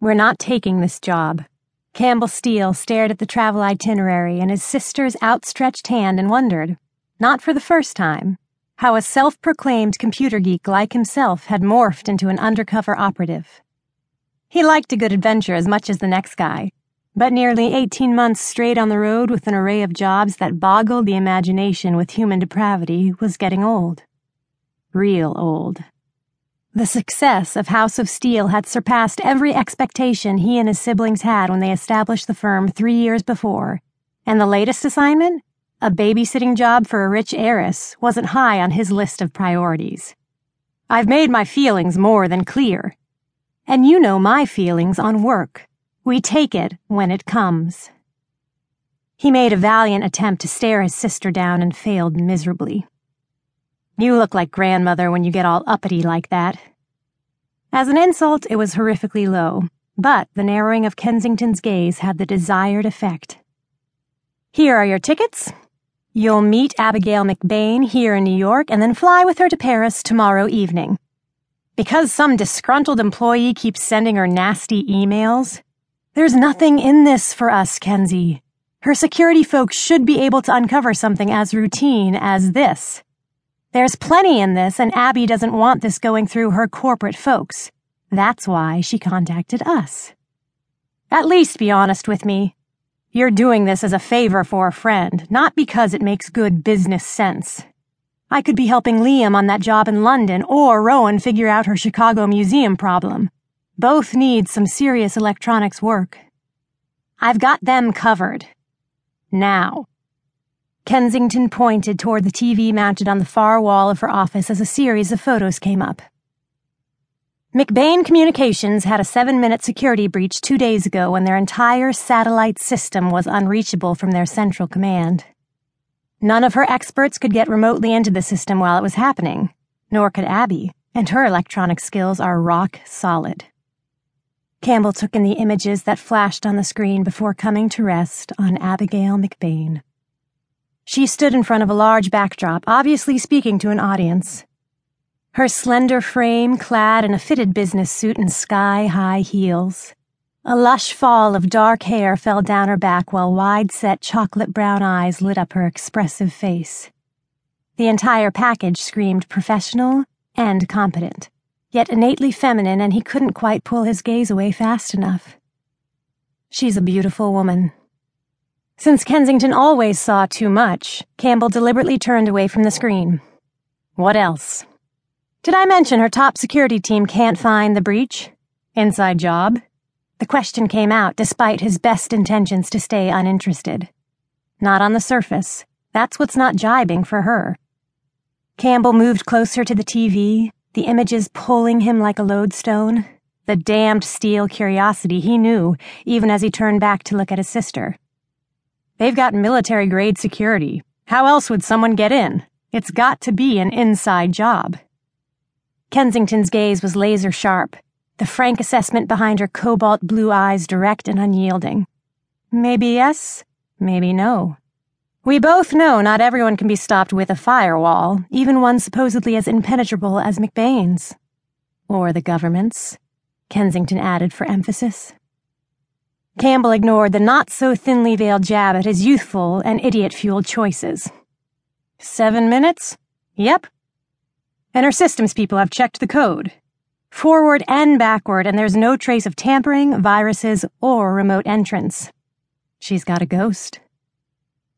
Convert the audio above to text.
We're not taking this job. Campbell Steele stared at the travel itinerary and his sister's outstretched hand and wondered, not for the first time, how a self proclaimed computer geek like himself had morphed into an undercover operative. He liked a good adventure as much as the next guy, but nearly 18 months straight on the road with an array of jobs that boggled the imagination with human depravity was getting old. Real old. The success of House of Steele had surpassed every expectation he and his siblings had when they established the firm three years before, and the latest assignment, a babysitting job for a rich heiress, wasn't high on his list of priorities. I've made my feelings more than clear. And you know my feelings on work. We take it when it comes. He made a valiant attempt to stare his sister down and failed miserably. You look like grandmother when you get all uppity like that. As an insult, it was horrifically low, but the narrowing of Kensington's gaze had the desired effect. Here are your tickets. You'll meet Abigail McBane here in New York and then fly with her to Paris tomorrow evening. Because some disgruntled employee keeps sending her nasty emails, there's nothing in this for us, Kenzie. Her security folks should be able to uncover something as routine as this. There's plenty in this, and Abby doesn't want this going through her corporate folks. That's why she contacted us. At least be honest with me. You're doing this as a favor for a friend, not because it makes good business sense. I could be helping Liam on that job in London or Rowan figure out her Chicago museum problem. Both need some serious electronics work. I've got them covered. Now. Kensington pointed toward the TV mounted on the far wall of her office as a series of photos came up. McBane Communications had a seven minute security breach two days ago when their entire satellite system was unreachable from their central command. None of her experts could get remotely into the system while it was happening, nor could Abby, and her electronic skills are rock solid. Campbell took in the images that flashed on the screen before coming to rest on Abigail McBane. She stood in front of a large backdrop, obviously speaking to an audience. Her slender frame clad in a fitted business suit and sky high heels. A lush fall of dark hair fell down her back while wide set chocolate brown eyes lit up her expressive face. The entire package screamed professional and competent, yet innately feminine, and he couldn't quite pull his gaze away fast enough. She's a beautiful woman, since Kensington always saw too much, Campbell deliberately turned away from the screen. What else? Did I mention her top security team can't find the breach? Inside job? The question came out despite his best intentions to stay uninterested. Not on the surface. That's what's not jibing for her. Campbell moved closer to the TV, the images pulling him like a lodestone. The damned Steele curiosity he knew, even as he turned back to look at his sister. They've got military grade security. How else would someone get in? It's got to be an inside job. Kensington's gaze was laser sharp, the frank assessment behind her cobalt blue eyes direct and unyielding. Maybe yes, maybe no. We both know not everyone can be stopped with a firewall, even one supposedly as impenetrable as McBane's. Or the government's, Kensington added for emphasis. Campbell ignored the not so thinly veiled jab at his youthful and idiot fueled choices. Seven minutes? Yep. And her systems people have checked the code. Forward and backward, and there's no trace of tampering, viruses, or remote entrance. She's got a ghost.